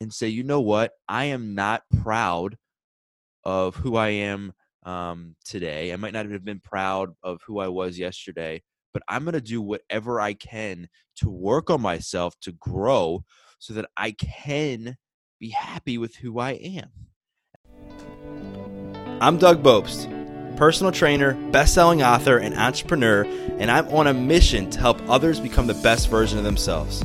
and say, you know what? I am not proud of who I am um, today. I might not have been proud of who I was yesterday, but I'm going to do whatever I can to work on myself to grow so that I can be happy with who I am. I'm Doug Bopst, personal trainer, best-selling author, and entrepreneur, and I'm on a mission to help others become the best version of themselves.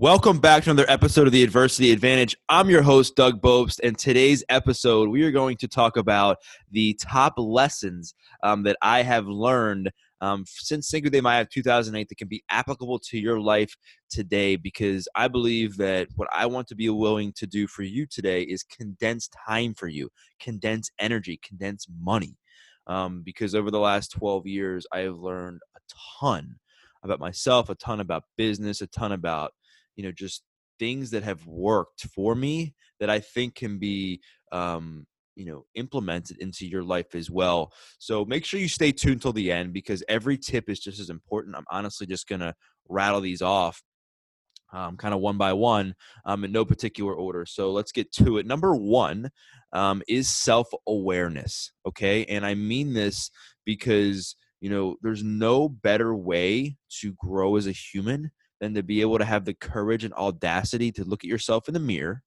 Welcome back to another episode of the Adversity Advantage. I'm your host, Doug Bopst, and today's episode, we are going to talk about the top lessons um, that I have learned um, since Cinco de Mayo of 2008 that can be applicable to your life today because I believe that what I want to be willing to do for you today is condense time for you, condense energy, condense money. Um, because over the last 12 years, I have learned a ton about myself, a ton about business, a ton about you know just things that have worked for me that I think can be um, you know implemented into your life as well. So make sure you stay tuned till the end because every tip is just as important. I'm honestly just gonna rattle these off. Um, kind of one by one um, in no particular order. So let's get to it. Number one um, is self awareness. Okay. And I mean this because, you know, there's no better way to grow as a human than to be able to have the courage and audacity to look at yourself in the mirror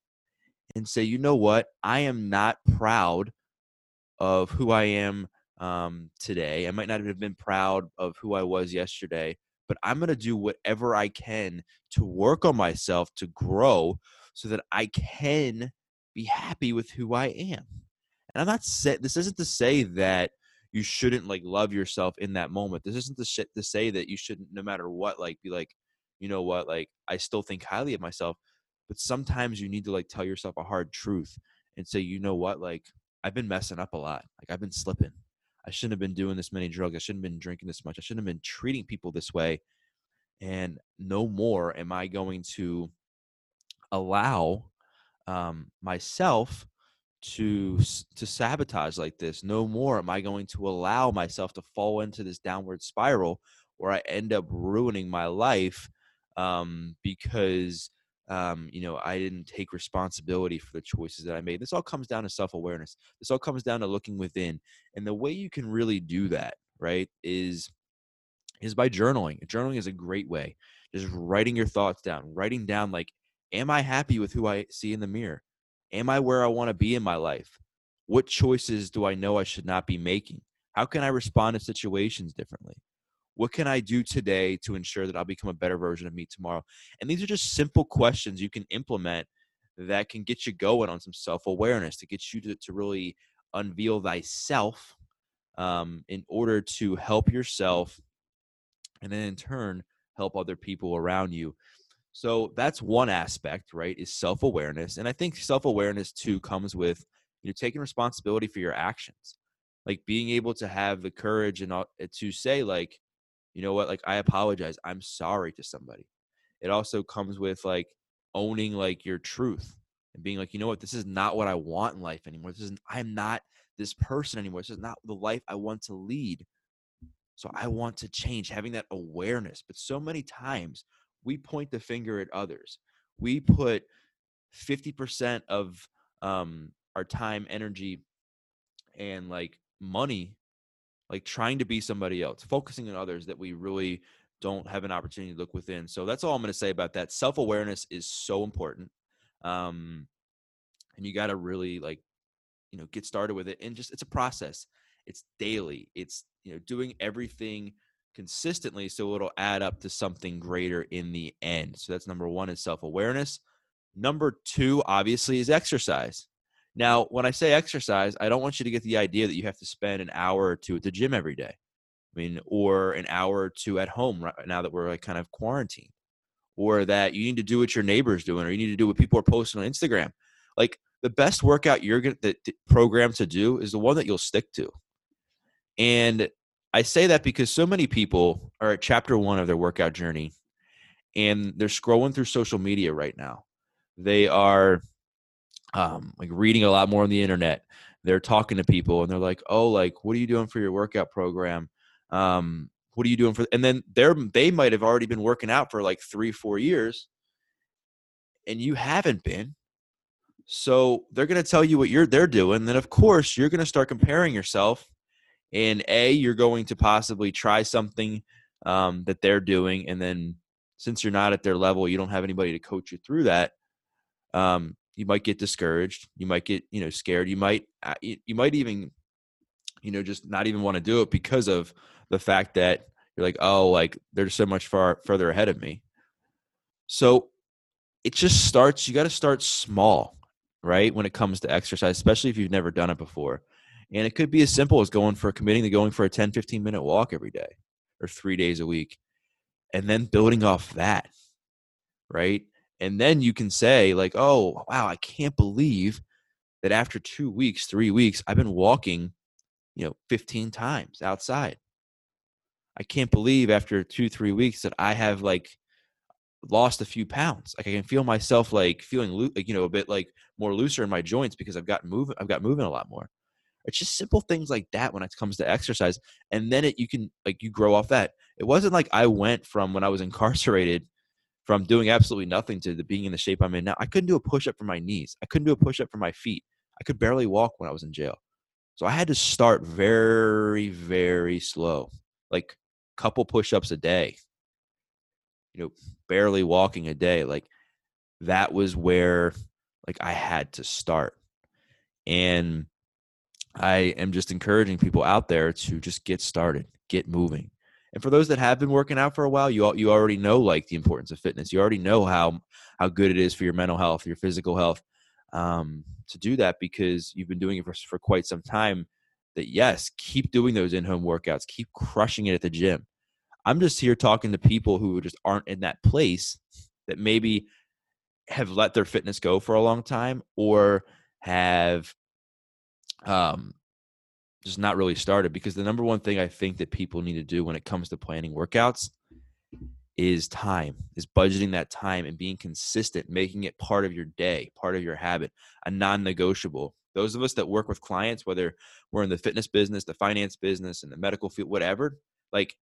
and say, you know what, I am not proud of who I am um, today. I might not have been proud of who I was yesterday, but I'm going to do whatever I can to work on myself to grow so that I can be happy with who I am. And I'm not saying this isn't to say that you shouldn't like love yourself in that moment. This isn't to, say that you shouldn't, no matter what, like be like, you know what, like I still think highly of myself. But sometimes you need to like tell yourself a hard truth and say, you know what, like I've been messing up a lot. Like I've been slipping. I shouldn't have been doing this many drugs. I shouldn't have been drinking this much. I shouldn't have been treating people this way. And no more am I going to allow um, myself to to sabotage like this. No more am I going to allow myself to fall into this downward spiral where I end up ruining my life um, because um, you know I didn't take responsibility for the choices that I made. This all comes down to self awareness. This all comes down to looking within, and the way you can really do that, right, is is by journaling. Journaling is a great way. Just writing your thoughts down, writing down like, am I happy with who I see in the mirror? Am I where I want to be in my life? What choices do I know I should not be making? How can I respond to situations differently? What can I do today to ensure that I'll become a better version of me tomorrow? And these are just simple questions you can implement that can get you going on some self awareness to get you to, to really unveil thyself um, in order to help yourself and then in turn help other people around you. So that's one aspect, right? Is self awareness. And I think self awareness too comes with you know taking responsibility for your actions like being able to have the courage and to say like you know what like i apologize i'm sorry to somebody. It also comes with like owning like your truth and being like you know what this is not what i want in life anymore. This is i'm not this person anymore. This is not the life i want to lead. So i want to change having that awareness. But so many times we point the finger at others. We put 50% of um, our time energy and like money like trying to be somebody else, focusing on others that we really don't have an opportunity to look within. So that's all I'm going to say about that. Self awareness is so important. Um, and you got to really like, you know, get started with it. And just, it's a process. It's daily. It's, you know, doing everything consistently so it'll add up to something greater in the end. So that's number one is self awareness. Number two, obviously, is exercise. Now, when I say exercise, I don't want you to get the idea that you have to spend an hour or two at the gym every day. I mean, or an hour or two at home right now that we're like kind of quarantined, or that you need to do what your neighbor's doing, or you need to do what people are posting on Instagram. Like the best workout you're going to program to do is the one that you'll stick to. And I say that because so many people are at chapter one of their workout journey and they're scrolling through social media right now. They are um, like reading a lot more on the internet. They're talking to people and they're like, oh, like, what are you doing for your workout program? Um, what are you doing for and then they're they might have already been working out for like three four years and you haven't been so they're going to tell you what you're they're doing then of course you're going to start comparing yourself and a you're going to possibly try something um, that they're doing and then since you're not at their level you don't have anybody to coach you through that um, you might get discouraged you might get you know scared you might uh, you might even you know just not even want to do it because of the fact that you're like, oh, like they're so much far further ahead of me. So it just starts, you got to start small, right? When it comes to exercise, especially if you've never done it before. And it could be as simple as going for committing to going for a 10, 15 minute walk every day or three days a week. And then building off that, right? And then you can say, like, oh, wow, I can't believe that after two weeks, three weeks, I've been walking, you know, 15 times outside. I can't believe after two, three weeks that I have like lost a few pounds. Like I can feel myself like feeling like you know a bit like more looser in my joints because I've got moving. I've got moving a lot more. It's just simple things like that when it comes to exercise, and then it you can like you grow off that. It wasn't like I went from when I was incarcerated from doing absolutely nothing to the being in the shape I'm in now. I couldn't do a push up for my knees. I couldn't do a push up for my feet. I could barely walk when I was in jail. So I had to start very, very slow. Like a couple push-ups a day you know barely walking a day like that was where like i had to start and i am just encouraging people out there to just get started get moving and for those that have been working out for a while you you already know like the importance of fitness you already know how how good it is for your mental health your physical health um, to do that because you've been doing it for, for quite some time that yes, keep doing those in home workouts, keep crushing it at the gym. I'm just here talking to people who just aren't in that place that maybe have let their fitness go for a long time or have um just not really started because the number one thing I think that people need to do when it comes to planning workouts is time, is budgeting that time and being consistent, making it part of your day, part of your habit, a non negotiable. Those of us that work with clients, whether we're in the fitness business, the finance business, and the medical field, whatever, like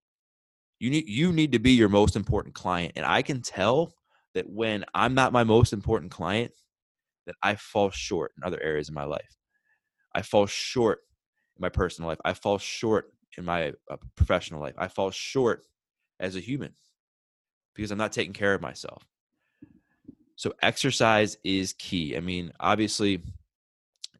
you need you need to be your most important client. And I can tell that when I'm not my most important client, that I fall short in other areas of my life. I fall short my personal life. I fall short in my uh, professional life. I fall short as a human because I'm not taking care of myself. So exercise is key. I mean, obviously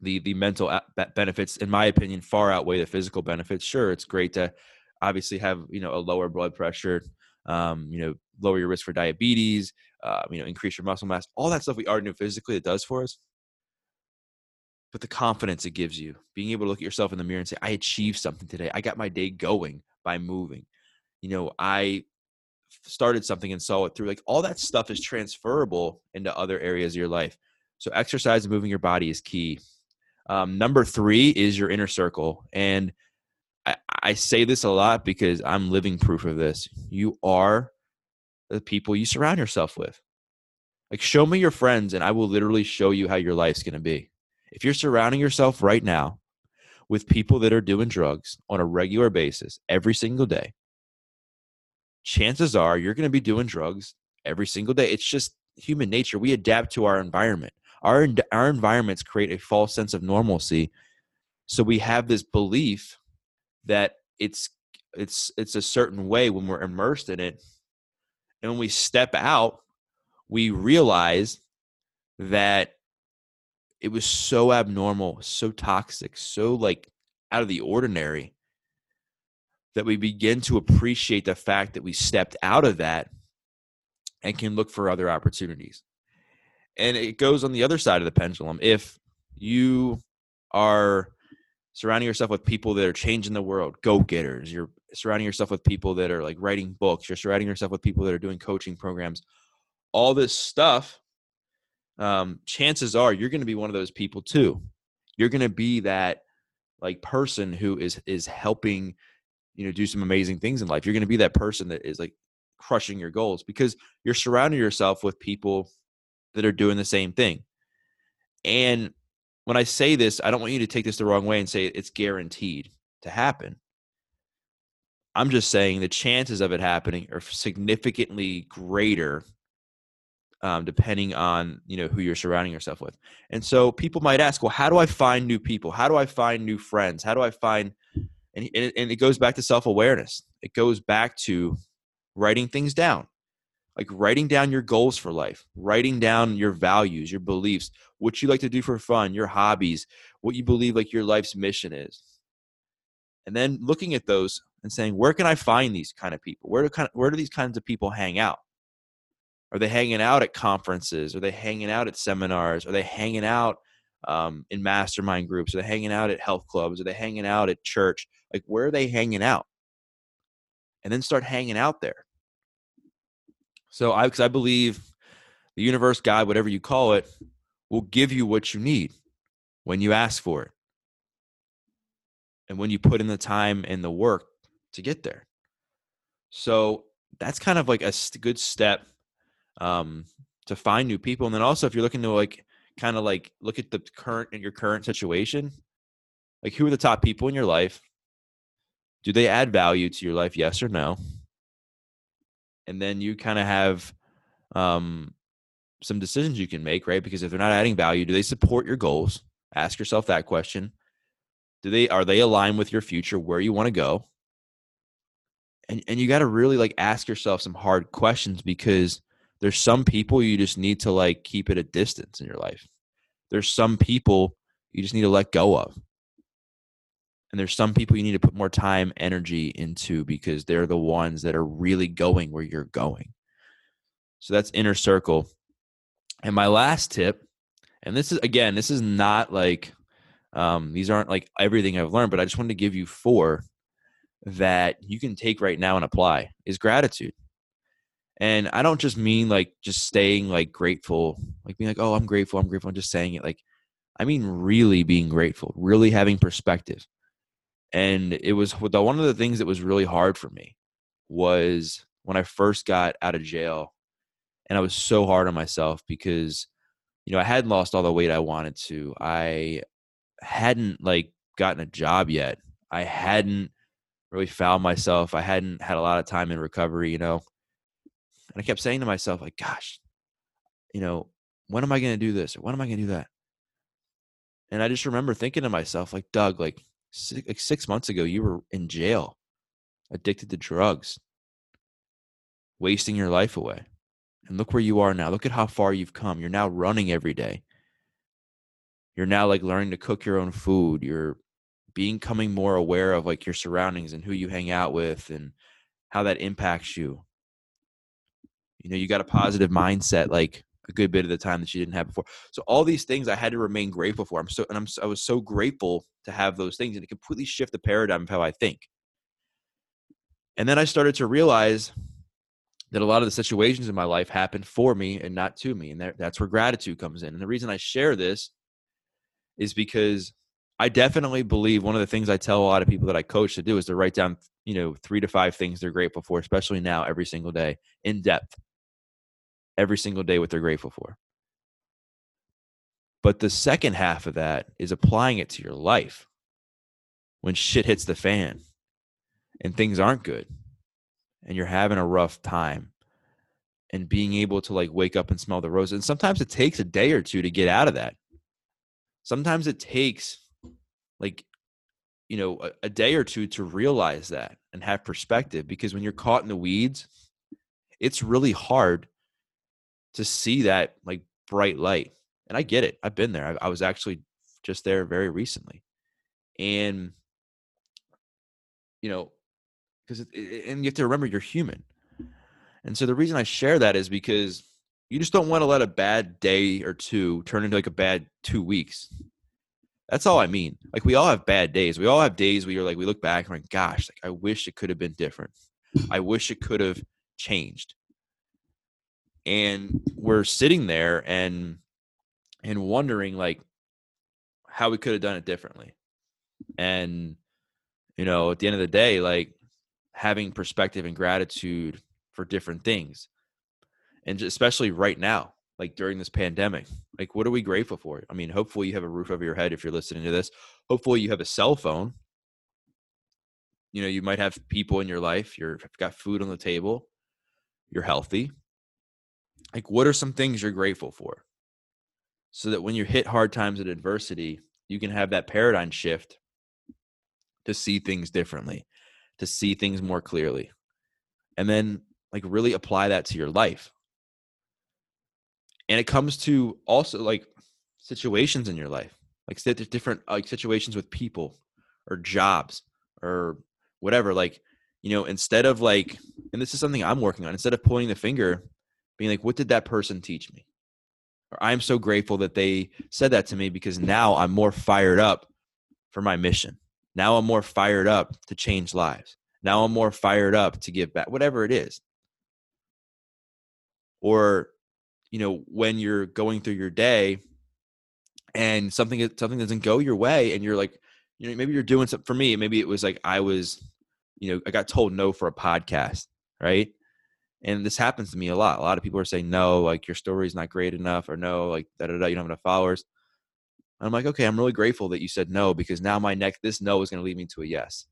the the mental benefits in my opinion far outweigh the physical benefits sure it's great to obviously have you know a lower blood pressure um, you know lower your risk for diabetes uh, you know increase your muscle mass all that stuff we already know physically it does for us but the confidence it gives you being able to look at yourself in the mirror and say i achieved something today i got my day going by moving you know i started something and saw it through like all that stuff is transferable into other areas of your life so exercise and moving your body is key um, number three is your inner circle. And I, I say this a lot because I'm living proof of this. You are the people you surround yourself with. Like, show me your friends, and I will literally show you how your life's going to be. If you're surrounding yourself right now with people that are doing drugs on a regular basis every single day, chances are you're going to be doing drugs every single day. It's just human nature. We adapt to our environment our our environments create a false sense of normalcy so we have this belief that it's it's it's a certain way when we're immersed in it and when we step out we realize that it was so abnormal so toxic so like out of the ordinary that we begin to appreciate the fact that we stepped out of that and can look for other opportunities and it goes on the other side of the pendulum. If you are surrounding yourself with people that are changing the world, go getters, you're surrounding yourself with people that are like writing books, you're surrounding yourself with people that are doing coaching programs, all this stuff, um, chances are you're going to be one of those people too. You're going to be that like person who is is helping you know do some amazing things in life. You're going to be that person that is like crushing your goals because you're surrounding yourself with people that are doing the same thing. And when i say this i don't want you to take this the wrong way and say it's guaranteed to happen. I'm just saying the chances of it happening are significantly greater um, depending on you know who you're surrounding yourself with. And so people might ask well how do i find new people? How do i find new friends? How do i find and, and it goes back to self-awareness. It goes back to writing things down. Like writing down your goals for life writing down your values your beliefs what you like to do for fun your hobbies what you believe like your life's mission is. And then looking at those and saying where can i find these kind of people? Where do kind of, where do these kinds of people hang out are they hanging out at conferences? Are they hanging out at seminars? Are they hanging out um, in mastermind groups? Are they hanging out at health clubs? Are they hanging out at church? Like, where are they hanging out? And then start hanging out there. So, I because I believe the universe, God, whatever you call it, will give you what you need when you ask for it, and when you put in the time and the work to get there. So that's kind of like a good step um, to find new people. And then also, if you're looking to like kind of like look at the current in your current situation, like who are the top people in your life? Do they add value to your life? Yes or no? And then you kind of have um, some decisions you can make, right? Because if they're not adding value, do they support your goals? Ask yourself that question. Do they are they aligned with your future, where you want to go? And and you got to really like ask yourself some hard questions because there's some people you just need to like keep at a distance in your life. There's some people you just need to let go of. And there's some people you need to put more time, energy into because they're the ones that are really going where you're going. So that's inner circle. And my last tip, and this is again, this is not like um, these aren't like everything I've learned, but I just wanted to give you four that you can take right now and apply is gratitude. And I don't just mean like just staying like grateful, like being like, oh, I'm grateful, I'm grateful. I'm just saying it. Like, I mean, really being grateful, really having perspective. And it was the one of the things that was really hard for me was when I first got out of jail. And I was so hard on myself because, you know, I hadn't lost all the weight I wanted to. I hadn't like gotten a job yet. I hadn't really found myself. I hadn't had a lot of time in recovery, you know. And I kept saying to myself, like, gosh, you know, when am I going to do this? Or when am I going to do that? And I just remember thinking to myself, like, Doug, like six, like six months ago, you were in jail, addicted to drugs, wasting your life away. And look where you are now. Look at how far you've come. You're now running every day. You're now like learning to cook your own food. You're becoming more aware of like your surroundings and who you hang out with and how that impacts you you know you got a positive mindset like a good bit of the time that you didn't have before. So all these things i had to remain grateful for i'm so and i'm i was so grateful to have those things and it completely shift the paradigm of how i think. And then i started to realize that a lot of the situations in my life happened for me and not to me and that, that's where gratitude comes in. And the reason i share this is because i definitely believe one of the things i tell a lot of people that i coach to do is to write down you know three to five things they're grateful for especially now every single day in depth every single day what they're grateful for. But the second half of that is applying it to your life when shit hits the fan and things aren't good and you're having a rough time and being able to like wake up and smell the roses. And sometimes it takes a day or two to get out of that. Sometimes it takes like, you know, a, a day or two to realize that and have perspective because when you're caught in the weeds, it's really hard to see that like bright light. And I get it. I've been there. I, I was actually just there very recently. And, you know, because, and you have to remember you're human. And so the reason I share that is because you just don't want to let a bad day or two turn into like a bad two weeks. That's all I mean. Like we all have bad days. We all have days where you're like, we look back and like, gosh, like I wish it could have been different. I wish it could have changed and we're sitting there and and wondering like how we could have done it differently and you know at the end of the day like having perspective and gratitude for different things. And especially right now, like during this pandemic, like what are we grateful for? I mean, hopefully you have a roof over your head if you're listening to this. Hopefully you have a cell phone. You know, you might have people in your life, you've got food on the table, you're healthy. Like what are some things you're grateful for? So that when you hit hard times and adversity, you can have that paradigm shift to see things differently, to see things more clearly. And then like really apply that to your life. And it comes to also like situations in your life, like different uh, like situations with people or jobs or whatever. Like, you know, instead of like, and this is something I'm working on, instead of pointing the finger, being like, what did that person teach me? Or I'm so grateful that they said that to me because now I'm more fired up for my mission. Now I'm more fired up to change lives. Now I'm more fired up to give back, whatever it is. Or, you know, when you're going through your day and something something doesn't go your way, and you're like, you know, maybe you're doing something. For me, maybe it was like I was, you know, I got told no for a podcast, right? And this happens to me a lot. A lot of people are saying no, like your story is not great enough, or no, like da da da, you don't have enough followers. And I'm like, okay, I'm really grateful that you said no because now my next this no is going to lead me to a yes.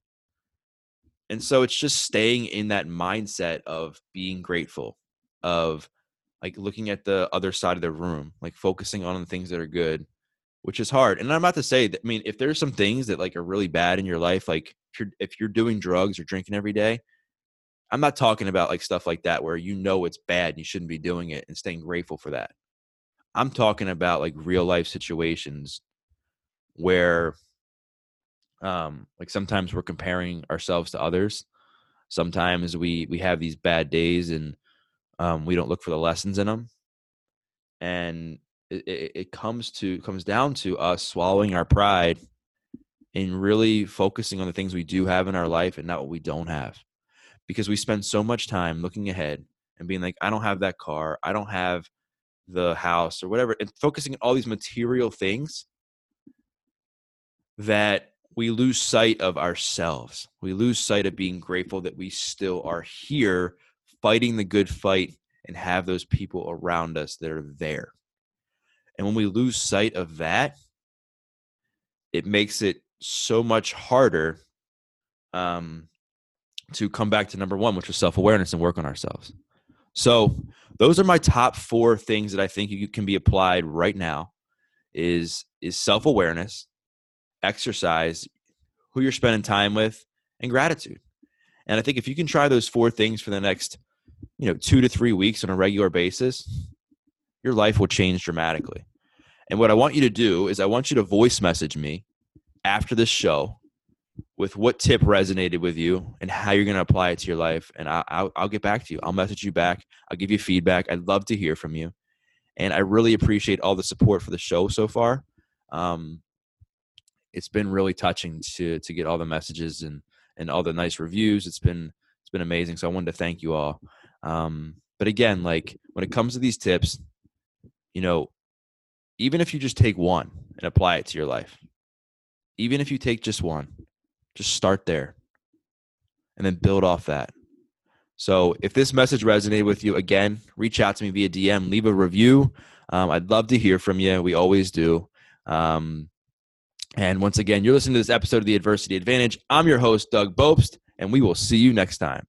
And so it's just staying in that mindset of being grateful, of like looking at the other side of the room, like focusing on the things that are good, which is hard. And I'm about to say that I mean, if there's some things that like are really bad in your life, like if you're if you're doing drugs or drinking every day, I'm not talking about like stuff like that where you know it's bad and you shouldn't be doing it and staying grateful for that. I'm talking about like real life situations where um like sometimes we're comparing ourselves to others. Sometimes we we have these bad days and um we don't look for the lessons in them. And it, it, it comes to comes down to us swallowing our pride and really focusing on the things we do have in our life and not what we don't have because we spend so much time looking ahead and being like i don't have that car i don't have the house or whatever and focusing on all these material things that we lose sight of ourselves. We lose sight of being grateful that we still are here fighting the good fight and have those people around us that are there. And when we lose sight of that it makes it so much harder um, to come back to number one, which was self awareness and work on ourselves. So those are my top four things that I think you can be applied right now is is self awareness, exercise, who you're spending time with, and gratitude. And I think if you can try those four things for the next, you know, two to three weeks on a regular basis, your life will change dramatically. And what I want you to do is I want you to voice message me after this show with what tip resonated with you and how you're going to apply it to your life. And I, I'll, I'll get back to you. I'll message you back. I'll give you feedback. I'd love to hear from you. And I really appreciate all the support for the show so far. Um, it's been really touching to to get all the messages and and all the nice reviews. It's been it's been amazing. So I wanted to thank you all. Um, but again, like when it comes to these tips, you know, even if you just take one and apply it to your life, even if you take just one, just start there and then build off that. So if this message resonated with you, again, reach out to me via DM, leave a review. Um, I'd love to hear from you. We always do. Um, and once again, you're listening to this episode of The Adversity Advantage. I'm your host, Doug Bopst, and we will see you next time.